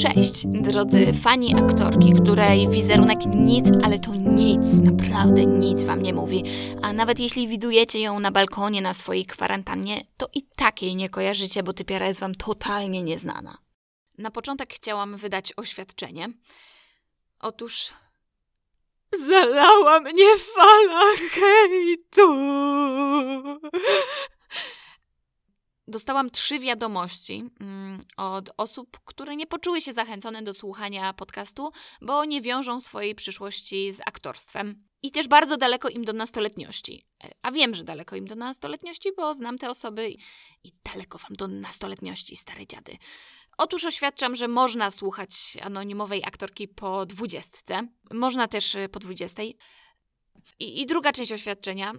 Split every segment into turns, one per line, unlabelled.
Cześć, drodzy fani aktorki, której wizerunek nic, ale to nic, naprawdę nic wam nie mówi. A nawet jeśli widujecie ją na balkonie na swojej kwarantannie, to i tak jej nie kojarzycie, bo typiara jest wam totalnie nieznana. Na początek chciałam wydać oświadczenie. Otóż zalała mnie fala hejtu. Dostałam trzy wiadomości mm, od osób, które nie poczuły się zachęcone do słuchania podcastu, bo nie wiążą swojej przyszłości z aktorstwem. I też bardzo daleko im do nastoletniości. E, a wiem, że daleko im do nastoletniości, bo znam te osoby i daleko wam do nastoletniości, stare dziady. Otóż oświadczam, że można słuchać anonimowej aktorki po dwudziestce. Można też y, po dwudziestej. I, I druga część oświadczenia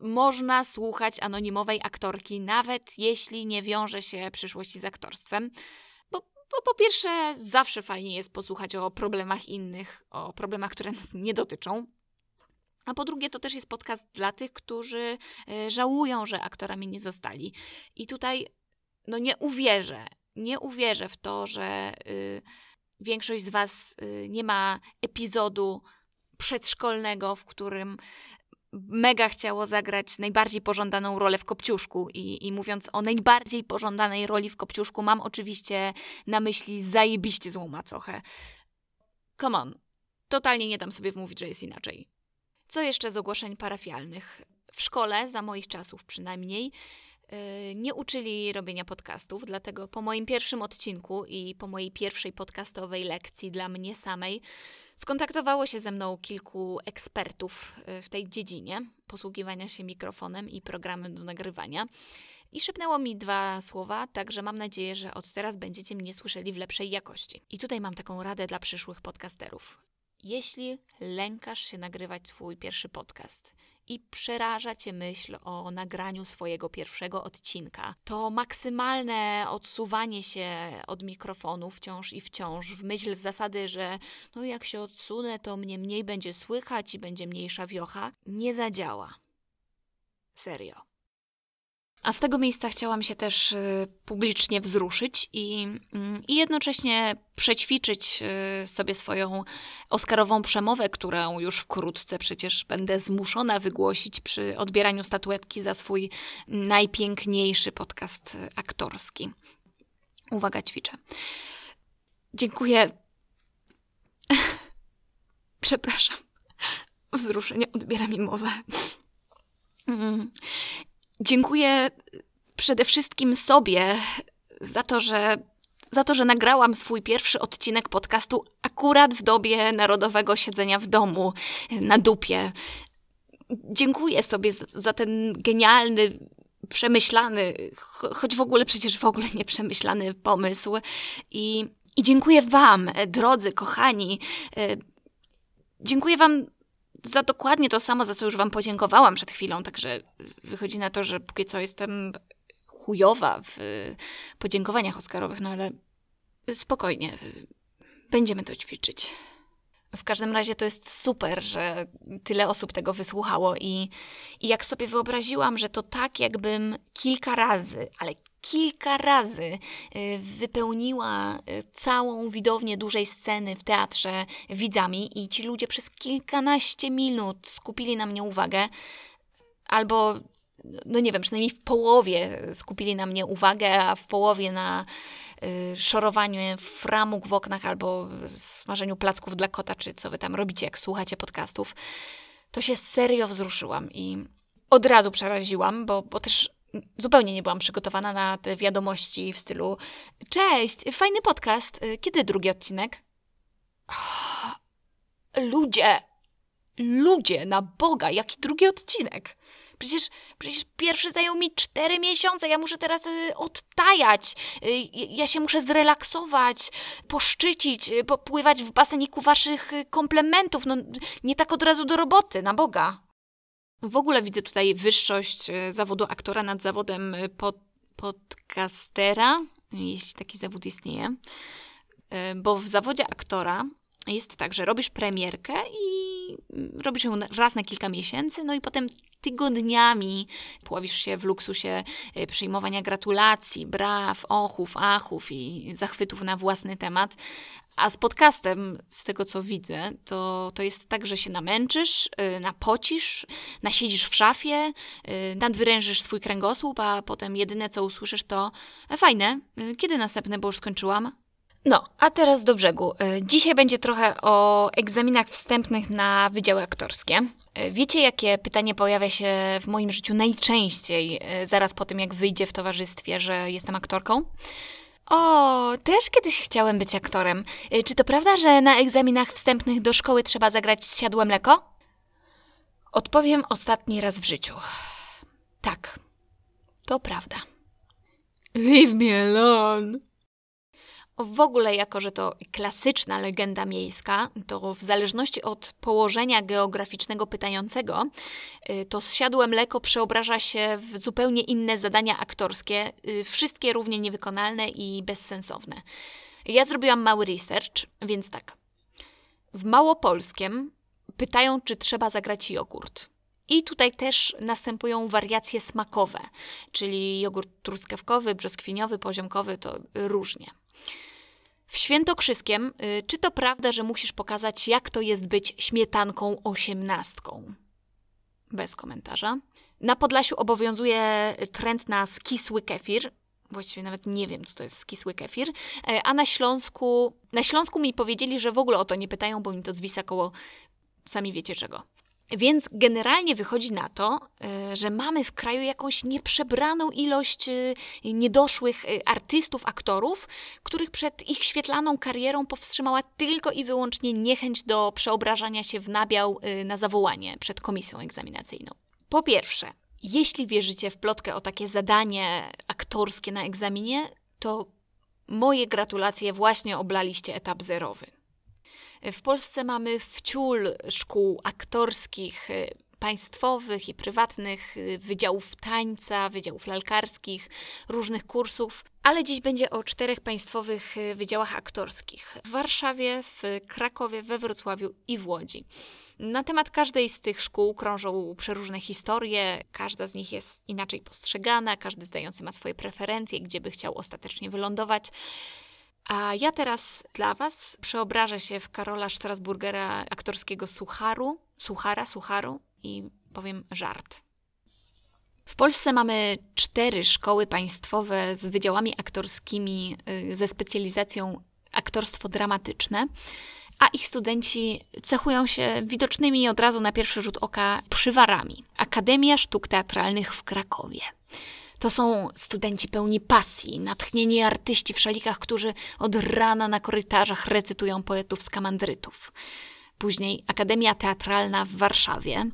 można słuchać anonimowej aktorki, nawet jeśli nie wiąże się przyszłości z aktorstwem. Bo, bo po pierwsze, zawsze fajnie jest posłuchać o problemach innych, o problemach, które nas nie dotyczą. A po drugie, to też jest podcast dla tych, którzy y, żałują, że aktorami nie zostali. I tutaj, no nie uwierzę, nie uwierzę w to, że y, większość z Was y, nie ma epizodu przedszkolnego, w którym mega chciało zagrać najbardziej pożądaną rolę w Kopciuszku i, i mówiąc o najbardziej pożądanej roli w Kopciuszku mam oczywiście na myśli zajebiście złą macochę. Come on, totalnie nie dam sobie wmówić, że jest inaczej. Co jeszcze z ogłoszeń parafialnych? W szkole, za moich czasów przynajmniej, yy, nie uczyli robienia podcastów, dlatego po moim pierwszym odcinku i po mojej pierwszej podcastowej lekcji dla mnie samej Skontaktowało się ze mną kilku ekspertów y, w tej dziedzinie posługiwania się mikrofonem i programem do nagrywania. I szepnęło mi dwa słowa, także mam nadzieję, że od teraz będziecie mnie słyszeli w lepszej jakości. I tutaj mam taką radę dla przyszłych podcasterów. Jeśli lękasz się nagrywać swój pierwszy podcast, i przeraża cię myśl o nagraniu swojego pierwszego odcinka. To maksymalne odsuwanie się od mikrofonu wciąż i wciąż, w myśl zasady, że no jak się odsunę, to mnie mniej będzie słychać i będzie mniejsza wiocha, nie zadziała. Serio. A z tego miejsca chciałam się też y, publicznie wzruszyć i, mm, i jednocześnie przećwiczyć y, sobie swoją Oscarową przemowę, którą już wkrótce przecież będę zmuszona wygłosić przy odbieraniu statuetki za swój najpiękniejszy podcast aktorski. Uwaga, ćwiczę. Dziękuję. Przepraszam. Wzruszenie odbiera mi mowę. Dziękuję przede wszystkim sobie za to, że za to, że nagrałam swój pierwszy odcinek podcastu akurat w dobie narodowego siedzenia w domu na dupie. Dziękuję sobie za, za ten genialny, przemyślany, choć w ogóle przecież w ogóle nieprzemyślany pomysł. I, i dziękuję Wam, drodzy, kochani. Dziękuję Wam za dokładnie to samo, za co już Wam podziękowałam przed chwilą, także wychodzi na to, że póki co jestem chujowa w podziękowaniach Oscarowych, no ale spokojnie, będziemy to ćwiczyć. W każdym razie to jest super, że tyle osób tego wysłuchało i, i jak sobie wyobraziłam, że to tak jakbym kilka razy, ale kilka razy y, wypełniła y, całą widownię dużej sceny w teatrze widzami i ci ludzie przez kilkanaście minut skupili na mnie uwagę, albo no nie wiem, przynajmniej w połowie skupili na mnie uwagę, a w połowie na y, szorowaniu framug w oknach albo smażeniu placków dla kota, czy co wy tam robicie, jak słuchacie podcastów, to się serio wzruszyłam i od razu przeraziłam, bo, bo też zupełnie nie byłam przygotowana na te wiadomości w stylu Cześć, fajny podcast, kiedy drugi odcinek? Ludzie, ludzie, na Boga, jaki drugi odcinek? Przecież, przecież pierwszy zajął mi cztery miesiące, ja muszę teraz y, odtajać, y, ja się muszę zrelaksować, poszczycić, y, popływać w baseniku waszych komplementów, no nie tak od razu do roboty, na Boga. W ogóle widzę tutaj wyższość e, zawodu aktora nad zawodem e, pod, podcastera, jeśli taki zawód istnieje. E, bo w zawodzie aktora jest tak, że robisz premierkę i robisz ją raz na kilka miesięcy, no i potem tygodniami pławisz się w luksusie przyjmowania gratulacji, braw, ochów, achów i zachwytów na własny temat. A z podcastem, z tego co widzę, to, to jest tak, że się namęczysz, yy, napocisz, nasiedzisz w szafie, yy, nadwyrężysz swój kręgosłup, a potem jedyne co usłyszysz to e, fajne, yy, kiedy następne, bo już skończyłam. No, a teraz do brzegu. Y, dzisiaj będzie trochę o egzaminach wstępnych na wydziały aktorskie. Y, wiecie, jakie pytanie pojawia się w moim życiu najczęściej, y, zaraz po tym, jak wyjdzie w towarzystwie, że jestem aktorką? O, też kiedyś chciałem być aktorem. Czy to prawda, że na egzaminach wstępnych do szkoły trzeba zagrać siadłe mleko? Odpowiem ostatni raz w życiu. Tak, to prawda. Leave me alone. W ogóle, jako że to klasyczna legenda miejska, to w zależności od położenia geograficznego pytającego, y, to zsiadłe mleko przeobraża się w zupełnie inne zadania aktorskie, y, wszystkie równie niewykonalne i bezsensowne. Ja zrobiłam mały research, więc tak. W małopolskiem pytają, czy trzeba zagrać jogurt. I tutaj też następują wariacje smakowe, czyli jogurt truskawkowy, brzoskwiniowy, poziomkowy, to różnie. W Świętokrzyskiem, y, czy to prawda, że musisz pokazać, jak to jest być śmietanką osiemnastką? Bez komentarza. Na Podlasiu obowiązuje trend na skisły kefir. Właściwie nawet nie wiem, co to jest skisły kefir. E, a na Śląsku, na Śląsku mi powiedzieli, że w ogóle o to nie pytają, bo mi to zwisa koło sami wiecie czego. Więc generalnie wychodzi na to, e, że mamy w kraju jakąś nieprzebraną ilość e, niedoszłych e, artystów, aktorów, których przed ich świetlaną karierą powstrzymała tylko i wyłącznie niechęć do przeobrażania się w nabiał na zawołanie przed komisją egzaminacyjną. Po pierwsze, jeśli wierzycie w plotkę o takie zadanie aktorskie na egzaminie, to moje gratulacje właśnie oblaliście etap zerowy. W Polsce mamy wciul szkół aktorskich, y, państwowych i prywatnych, y, wydziałów tańca, wydziałów lalkarskich, różnych kursów, ale dziś będzie o czterech państwowych y, wydziałach aktorskich w Warszawie, w Krakowie, we Wrocławiu i w Łodzi. Na temat każdej z tych szkół krążą przeróżne historie, każda z nich jest inaczej postrzegana, każdy zdający ma swoje preferencje, gdzie by chciał ostatecznie wylądować. A ja teraz dla Was przeobrażę się w Karola Strasburgera, aktorskiego Sucharu, Suchara, Sucharu i powiem żart. W Polsce mamy cztery szkoły państwowe z wydziałami aktorskimi y, ze specjalizacją aktorstwo dramatyczne, a ich studenci cechują się widocznymi od razu na pierwszy rzut oka przywarami. Akademia Sztuk Teatralnych w Krakowie. To są studenci pełni pasji, natchnieni artyści w szalikach, którzy od rana na korytarzach recytują poetów z kamandrytów. Później Akademia Teatralna w Warszawie.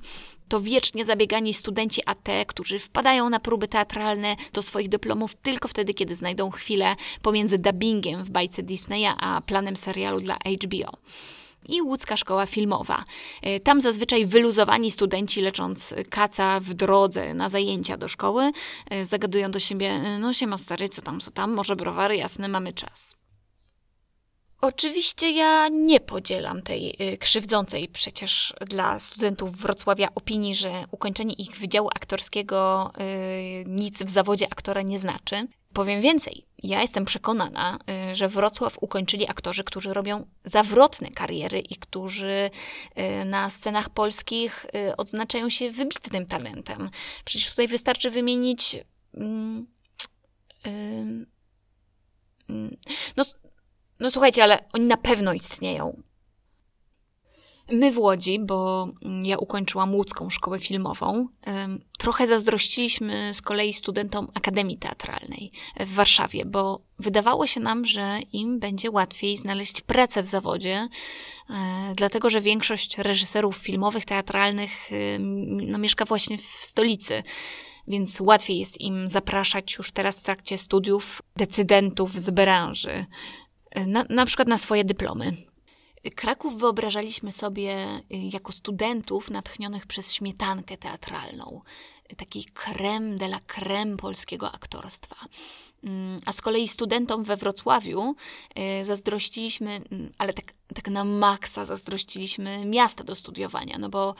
To wiecznie zabiegani studenci AT, którzy wpadają na próby teatralne do swoich dyplomów tylko wtedy, kiedy znajdą chwilę pomiędzy dubbingiem w bajce Disneya a planem serialu dla HBO i łódzka szkoła filmowa. E, tam zazwyczaj wyluzowani studenci, lecząc kaca w drodze na zajęcia do szkoły, e, zagadują do siebie, e, no się ma stary, co tam, co tam, może browary, jasne, mamy czas. Oczywiście ja nie podzielam tej krzywdzącej przecież dla studentów Wrocławia opinii, że ukończenie ich wydziału aktorskiego nic w zawodzie aktora nie znaczy. Powiem więcej, ja jestem przekonana, y, że Wrocław ukończyli aktorzy, którzy robią zawrotne kariery i którzy y, na scenach polskich y, odznaczają się wybitnym talentem. Przecież tutaj wystarczy wymienić. Mm, mm, no, no słuchajcie, ale oni na pewno istnieją. My w Łodzi, bo ja ukończyłam łódzką szkołę filmową, trochę zazdrościliśmy z kolei studentom Akademii Teatralnej w Warszawie, bo wydawało się nam, że im będzie łatwiej znaleźć pracę w zawodzie, e, dlatego że większość reżyserów filmowych, teatralnych no, mieszka właśnie w stolicy więc łatwiej jest im zapraszać już teraz w trakcie studiów decydentów z branży, na, na przykład na swoje dyplomy. Kraków wyobrażaliśmy sobie y, jako studentów natchnionych przez śmietankę teatralną, taki creme de la creme polskiego aktorstwa. Mm, a z kolei studentom we Wrocławiu y, zazdrościliśmy, mm, ale tak, tak na maksa zazdrościliśmy miasta do studiowania, no bo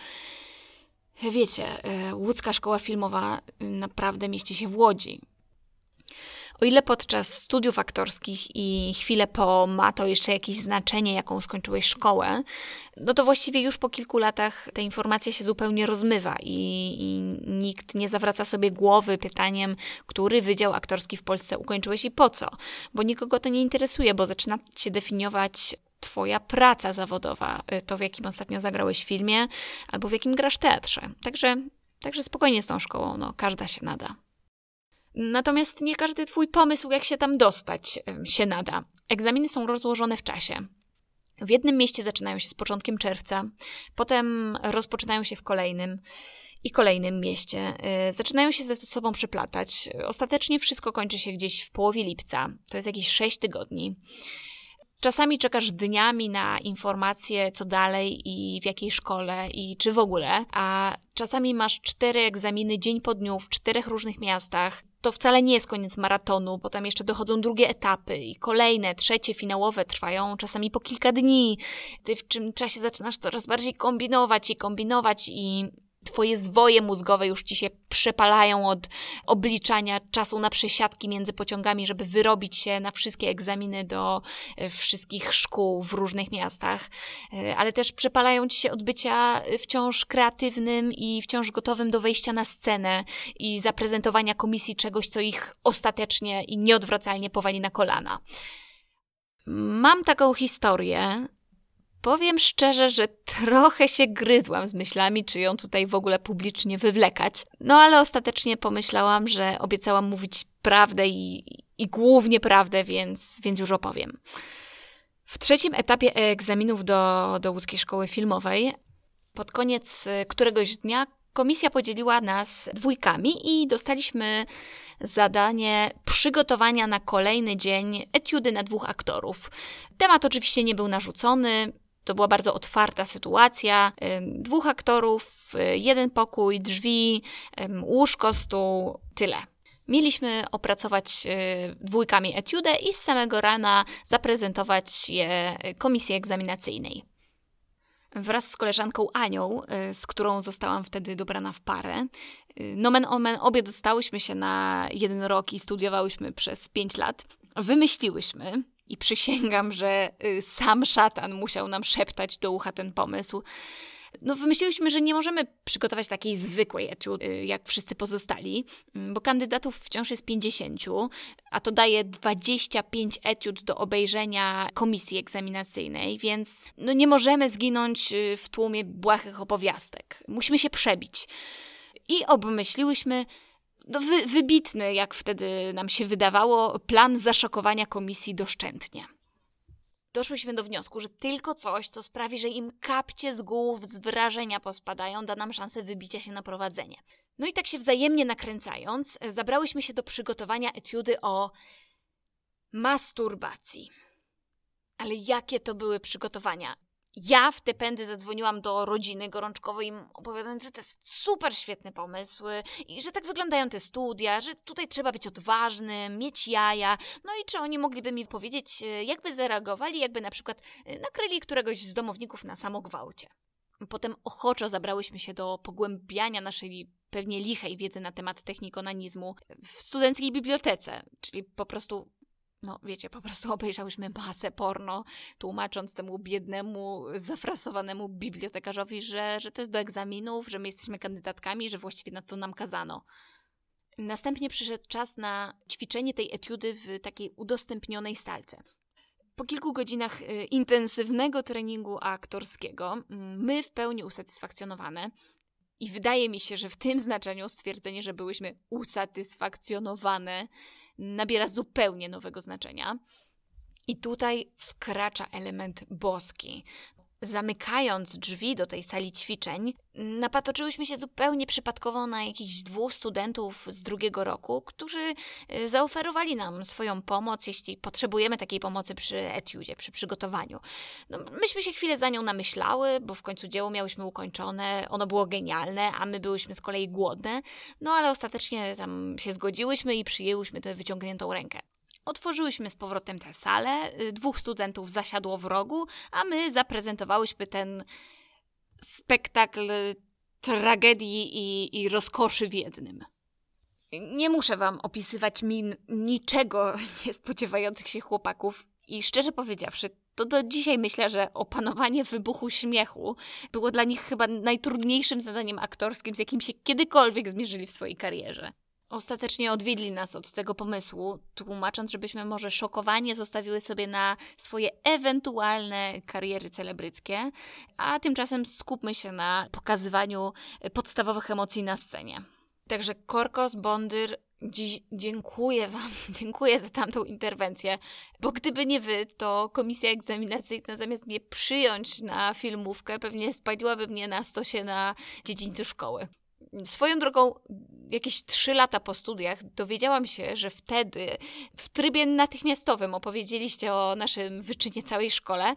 wiecie, y, łódzka szkoła filmowa naprawdę mieści się w Łodzi. O ile podczas studiów aktorskich i chwilę po ma to jeszcze jakieś znaczenie, jaką skończyłeś szkołę, no to właściwie już po kilku latach ta informacja się zupełnie rozmywa i, i nikt nie zawraca sobie głowy pytaniem, który wydział aktorski w Polsce ukończyłeś i po co, bo nikogo to nie interesuje, bo zaczyna się definiować Twoja praca zawodowa, y, to w jakim ostatnio zagrałeś filmie albo w jakim grasz teatrze. Także, także spokojnie z tą szkołą, no, każda się nada. Natomiast nie każdy Twój pomysł, jak się tam dostać, się nada. Egzaminy są rozłożone w czasie. W jednym mieście zaczynają się z początkiem czerwca, potem rozpoczynają się w kolejnym i kolejnym mieście. Y, zaczynają się ze sobą przeplatać. Ostatecznie wszystko kończy się gdzieś w połowie lipca. To jest jakieś 6 tygodni. Czasami czekasz dniami na informacje, co dalej i w jakiej szkole i czy w ogóle, a czasami masz cztery egzaminy dzień po dniu w czterech różnych miastach to wcale nie jest koniec maratonu, potem jeszcze dochodzą drugie etapy i kolejne, trzecie, finałowe trwają czasami po kilka dni. Ty w czym czasie zaczynasz coraz bardziej kombinować i kombinować i Twoje zwoje mózgowe już ci się przepalają od obliczania czasu na przesiadki między pociągami, żeby wyrobić się na wszystkie egzaminy do e, wszystkich szkół w różnych miastach, e, ale też przepalają ci się od bycia wciąż kreatywnym i wciąż gotowym do wejścia na scenę i zaprezentowania komisji czegoś, co ich ostatecznie i nieodwracalnie powali na kolana. Mam taką historię, Powiem szczerze, że trochę się gryzłam z myślami, czy ją tutaj w ogóle publicznie wywlekać. No ale ostatecznie pomyślałam, że obiecałam mówić prawdę i, i głównie prawdę, więc, więc już opowiem. W trzecim etapie egzaminów do, do łódzkiej szkoły filmowej, pod koniec y, któregoś dnia, komisja podzieliła nas dwójkami i dostaliśmy zadanie przygotowania na kolejny dzień etiudy na dwóch aktorów. Temat oczywiście nie był narzucony, to była bardzo otwarta sytuacja. Dwóch aktorów, y, jeden pokój, drzwi, łóżko, stół, tyle. Mieliśmy opracować y, dwójkami etiudę i z samego rana zaprezentować je komisji egzaminacyjnej. Wraz z koleżanką Anią, z którą zostałam wtedy dobrana w parę, nomen omen obie dostałyśmy się na jeden rok i studiowałyśmy przez pięć lat, wymyśliłyśmy, i przysięgam, że y, sam szatan musiał nam szeptać do ucha ten pomysł. No, wymyśliłyśmy, że nie możemy przygotować takiej zwykłej etiudy, y, jak wszyscy pozostali, mm, bo kandydatów wciąż jest 50, a to daje 25 etiud do obejrzenia komisji egzaminacyjnej, więc no nie możemy zginąć y, w tłumie błahych opowiastek. Musimy się przebić. I obmyśliłyśmy no, wy, wybitny, jak wtedy nam się wydawało, plan zaszokowania komisji doszczętnie. Doszłyśmy do wniosku, że tylko coś, co sprawi, że im kapcie z głów z wrażenia pospadają, da nam szansę wybicia się na prowadzenie. No i tak się wzajemnie nakręcając, zabrałyśmy się do przygotowania etiudy o masturbacji. Ale jakie to były przygotowania? Ja w te pędy zadzwoniłam do rodziny gorączkowej im opowiadając, że to jest super świetny pomysł i że tak wyglądają te studia, że tutaj trzeba być odważnym, mieć jaja. No i czy oni mogliby mi powiedzieć, e, jakby zareagowali, jakby na przykład e, nakryli któregoś z domowników na samogwałcie. Potem ochoczo zabrałyśmy się do pogłębiania naszej pewnie lichej wiedzy na temat technik onanizmu w studenckiej bibliotece, czyli po prostu no wiecie, po prostu obejrzałyśmy masę porno, tłumacząc temu biednemu, zafrasowanemu bibliotekarzowi, że, że to jest do egzaminów, że my jesteśmy kandydatkami, że właściwie na to nam kazano. Następnie przyszedł czas na ćwiczenie tej etiudy w takiej udostępnionej salce. Po kilku godzinach y, intensywnego treningu aktorskiego, mm, my w pełni usatysfakcjonowane, i wydaje mi się, że w tym znaczeniu stwierdzenie, że byłyśmy usatysfakcjonowane, nabiera zupełnie nowego znaczenia. I tutaj wkracza element boski. Zamykając drzwi do tej sali ćwiczeń, napatoczyłyśmy się zupełnie przypadkowo na jakichś dwóch studentów z drugiego roku, którzy y, zaoferowali nam swoją pomoc, jeśli potrzebujemy takiej pomocy przy etiudzie, przy przygotowaniu. No, myśmy się chwilę za nią namyślały, bo w końcu dzieło miałyśmy ukończone, ono było genialne, a my byłyśmy z kolei głodne, no ale ostatecznie tam się zgodziłyśmy i przyjęłyśmy tę wyciągniętą rękę. Otworzyłyśmy z powrotem tę salę, y, dwóch studentów zasiadło w rogu, a my zaprezentowałyśmy ten spektakl tragedii i, i rozkoszy w jednym. Nie muszę wam opisywać min niczego niespodziewających się chłopaków i szczerze powiedziawszy, to do dzisiaj myślę, że opanowanie wybuchu śmiechu było dla nich chyba najtrudniejszym zadaniem aktorskim, z jakim się kiedykolwiek zmierzyli w swojej karierze. Ostatecznie odwiedli nas od tego pomysłu, tłumacząc, żebyśmy może szokowanie zostawiły sobie na swoje ewentualne kariery celebryckie, a tymczasem skupmy się na pokazywaniu podstawowych emocji na scenie. Także Korkos, Bondyr, dziś dziękuję Wam, dziękuję za tamtą interwencję, bo gdyby nie Wy, to komisja egzaminacyjna zamiast mnie przyjąć na filmówkę, pewnie spaliłaby mnie na stosie na dziedzińcu szkoły. Swoją drogą, jakieś trzy lata po studiach dowiedziałam się, że wtedy w trybie natychmiastowym opowiedzieliście o naszym wyczynie całej szkole,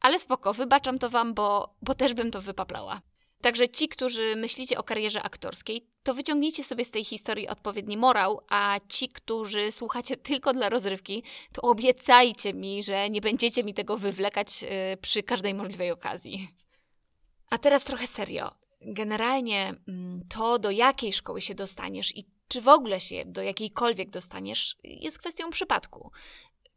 ale spoko, wybaczam to wam, bo, bo też bym to wypaplała. Także ci, którzy myślicie o karierze aktorskiej, to wyciągnijcie sobie z tej historii odpowiedni morał, a ci, którzy słuchacie tylko dla rozrywki, to obiecajcie mi, że nie będziecie mi tego wywlekać yy, przy każdej możliwej okazji. A teraz trochę serio generalnie mm, to, do jakiej szkoły się dostaniesz i czy w ogóle się do jakiejkolwiek dostaniesz, jest kwestią przypadku.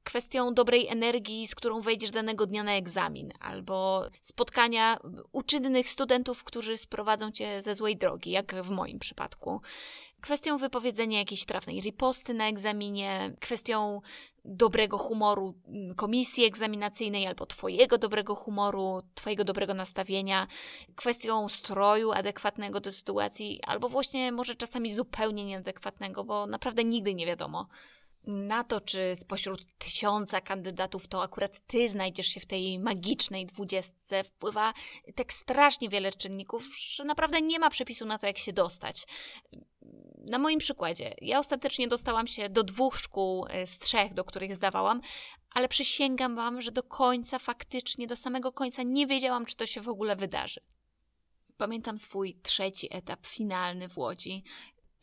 Kwestią dobrej energii, z którą wejdziesz danego dnia na egzamin, albo spotkania uczynnych studentów, którzy sprowadzą cię ze złej drogi, jak w moim przypadku kwestią wypowiedzenia jakiejś trafnej riposty na egzaminie, kwestią dobrego humoru mm, komisji egzaminacyjnej albo Twojego dobrego humoru, Twojego dobrego nastawienia, kwestią stroju adekwatnego do sytuacji, albo właśnie może czasami zupełnie nieadekwatnego, bo naprawdę nigdy nie wiadomo na to, czy spośród tysiąca kandydatów to akurat ty znajdziesz się w tej magicznej dwudziestce, wpływa tak strasznie wiele czynników, że naprawdę nie ma przepisu na to, jak się dostać. Na moim przykładzie, ja ostatecznie dostałam się do dwóch szkół e, z trzech, do których zdawałam, ale przysięgam Wam, że do końca, faktycznie do samego końca nie wiedziałam, czy to się w ogóle wydarzy. Pamiętam swój trzeci etap finalny w Łodzi,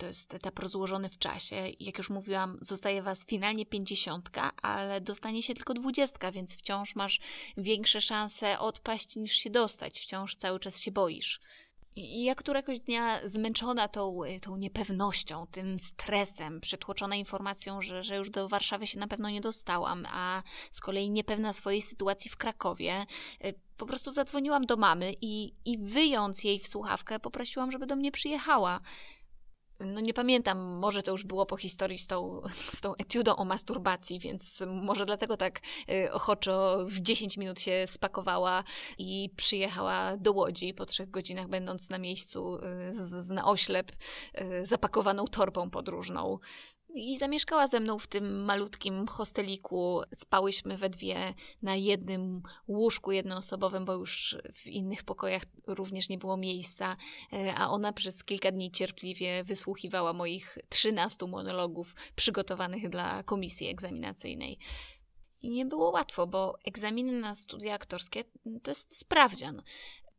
to jest etap rozłożony w czasie. Jak już mówiłam, zostaje Was finalnie pięćdziesiątka, ale dostanie się tylko dwudziestka, więc wciąż masz większe szanse odpaść niż się dostać. Wciąż cały czas się boisz. I ja któregoś dnia zmęczona tą, tą niepewnością, tym stresem, przytłoczona informacją, że, że już do Warszawy się na pewno nie dostałam, a z kolei niepewna swojej sytuacji w Krakowie, y, po prostu zadzwoniłam do mamy i, i wyjąc jej w słuchawkę, poprosiłam, żeby do mnie przyjechała no nie pamiętam, może to już było po historii z tą, z tą etiudą o masturbacji, więc może dlatego tak y, ochoczo w 10 minut się spakowała i przyjechała do Łodzi po trzech godzinach, będąc na miejscu y, z, z na oślep, y, zapakowaną torbą podróżną. I zamieszkała ze mną w tym malutkim hosteliku. Spałyśmy we dwie na jednym łóżku jednoosobowym, bo już w innych pokojach również nie było miejsca. E, a ona przez kilka dni cierpliwie wysłuchiwała moich 13 monologów przygotowanych dla komisji egzaminacyjnej. I nie było łatwo, bo egzaminy na studia aktorskie to jest sprawdzian.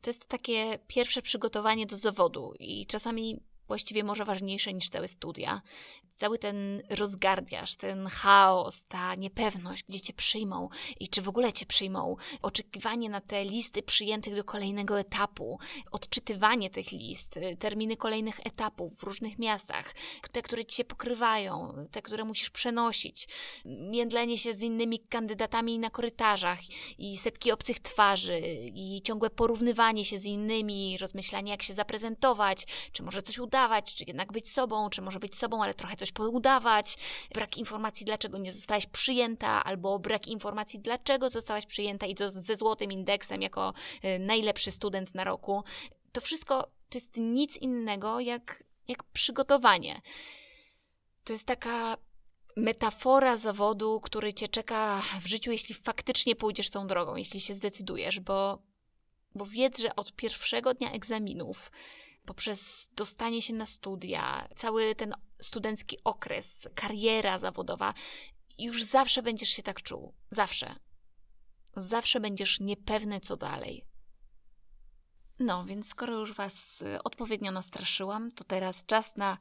To jest takie pierwsze przygotowanie do zawodu i czasami właściwie może ważniejsze niż całe studia. Cały ten rozgardiasz, ten chaos, ta niepewność, gdzie cię przyjmą i czy w ogóle cię przyjmą, oczekiwanie na te listy przyjętych do kolejnego etapu, odczytywanie tych list, terminy kolejnych etapów w różnych miastach, te, które ci się pokrywają, te, które musisz przenosić, międlenie się z innymi kandydatami na korytarzach i setki obcych twarzy i ciągłe porównywanie się z innymi, rozmyślanie jak się zaprezentować, czy może coś udawać, czy jednak być sobą, czy może być sobą, ale trochę coś poudawać, brak informacji, dlaczego nie zostałaś przyjęta, albo brak informacji, dlaczego zostałaś przyjęta i to ze złotym indeksem jako y, najlepszy student na roku. To wszystko to jest nic innego jak, jak przygotowanie. To jest taka metafora zawodu, który cię czeka w życiu, jeśli faktycznie pójdziesz tą drogą, jeśli się zdecydujesz, bo Bo wiedz, że od pierwszego dnia egzaminów, poprzez dostanie się na studia, cały ten studencki okres, kariera zawodowa, już zawsze będziesz się tak czuł. Zawsze. Zawsze będziesz niepewny, co dalej. No, więc skoro już Was y, odpowiednio nastraszyłam, to teraz czas na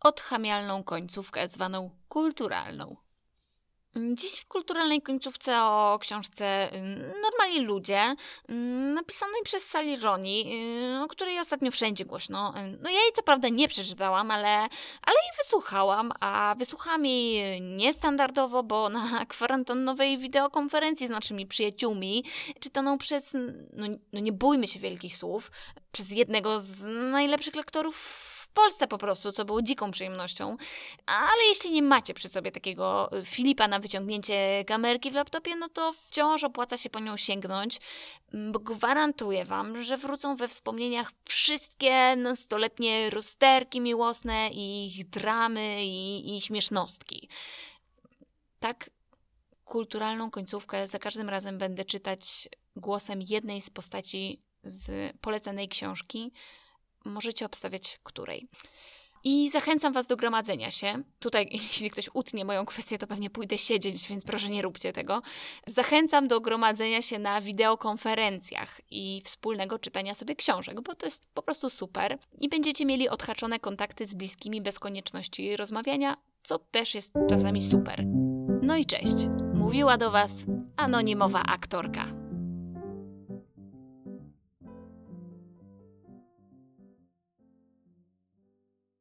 odchamialną końcówkę zwaną kulturalną. Dziś w kulturalnej końcówce o książce Normalni ludzie, napisanej przez Sally Roni, o której ostatnio wszędzie głośno. No ja jej co prawda nie przeczytałam, ale, ale jej wysłuchałam, a wysłuchałam jej niestandardowo, bo na kwarantannowej wideokonferencji z naszymi przyjaciółmi, czytaną przez, no, no nie bójmy się wielkich słów, przez jednego z najlepszych lektorów Polsce po prostu, co było dziką przyjemnością. Ale jeśli nie macie przy sobie takiego y, Filipa na wyciągnięcie kamerki w laptopie, no to wciąż opłaca się po nią sięgnąć, bo gwarantuję Wam, że wrócą we wspomnieniach wszystkie nastoletnie rozterki miłosne i ich dramy i, i śmiesznostki. Tak, kulturalną końcówkę za każdym razem będę czytać głosem jednej z postaci z polecanej książki, możecie obstawiać której. I zachęcam Was do gromadzenia się. Tutaj, jeśli ktoś utnie moją kwestię, to pewnie pójdę siedzieć, więc proszę nie róbcie tego. Zachęcam do gromadzenia się na wideokonferencjach i wspólnego czytania sobie książek, bo to jest po prostu super. I będziecie mieli odhaczone kontakty z bliskimi bez konieczności rozmawiania, co też jest czasami super. No i cześć. Mówiła do Was anonimowa aktorka.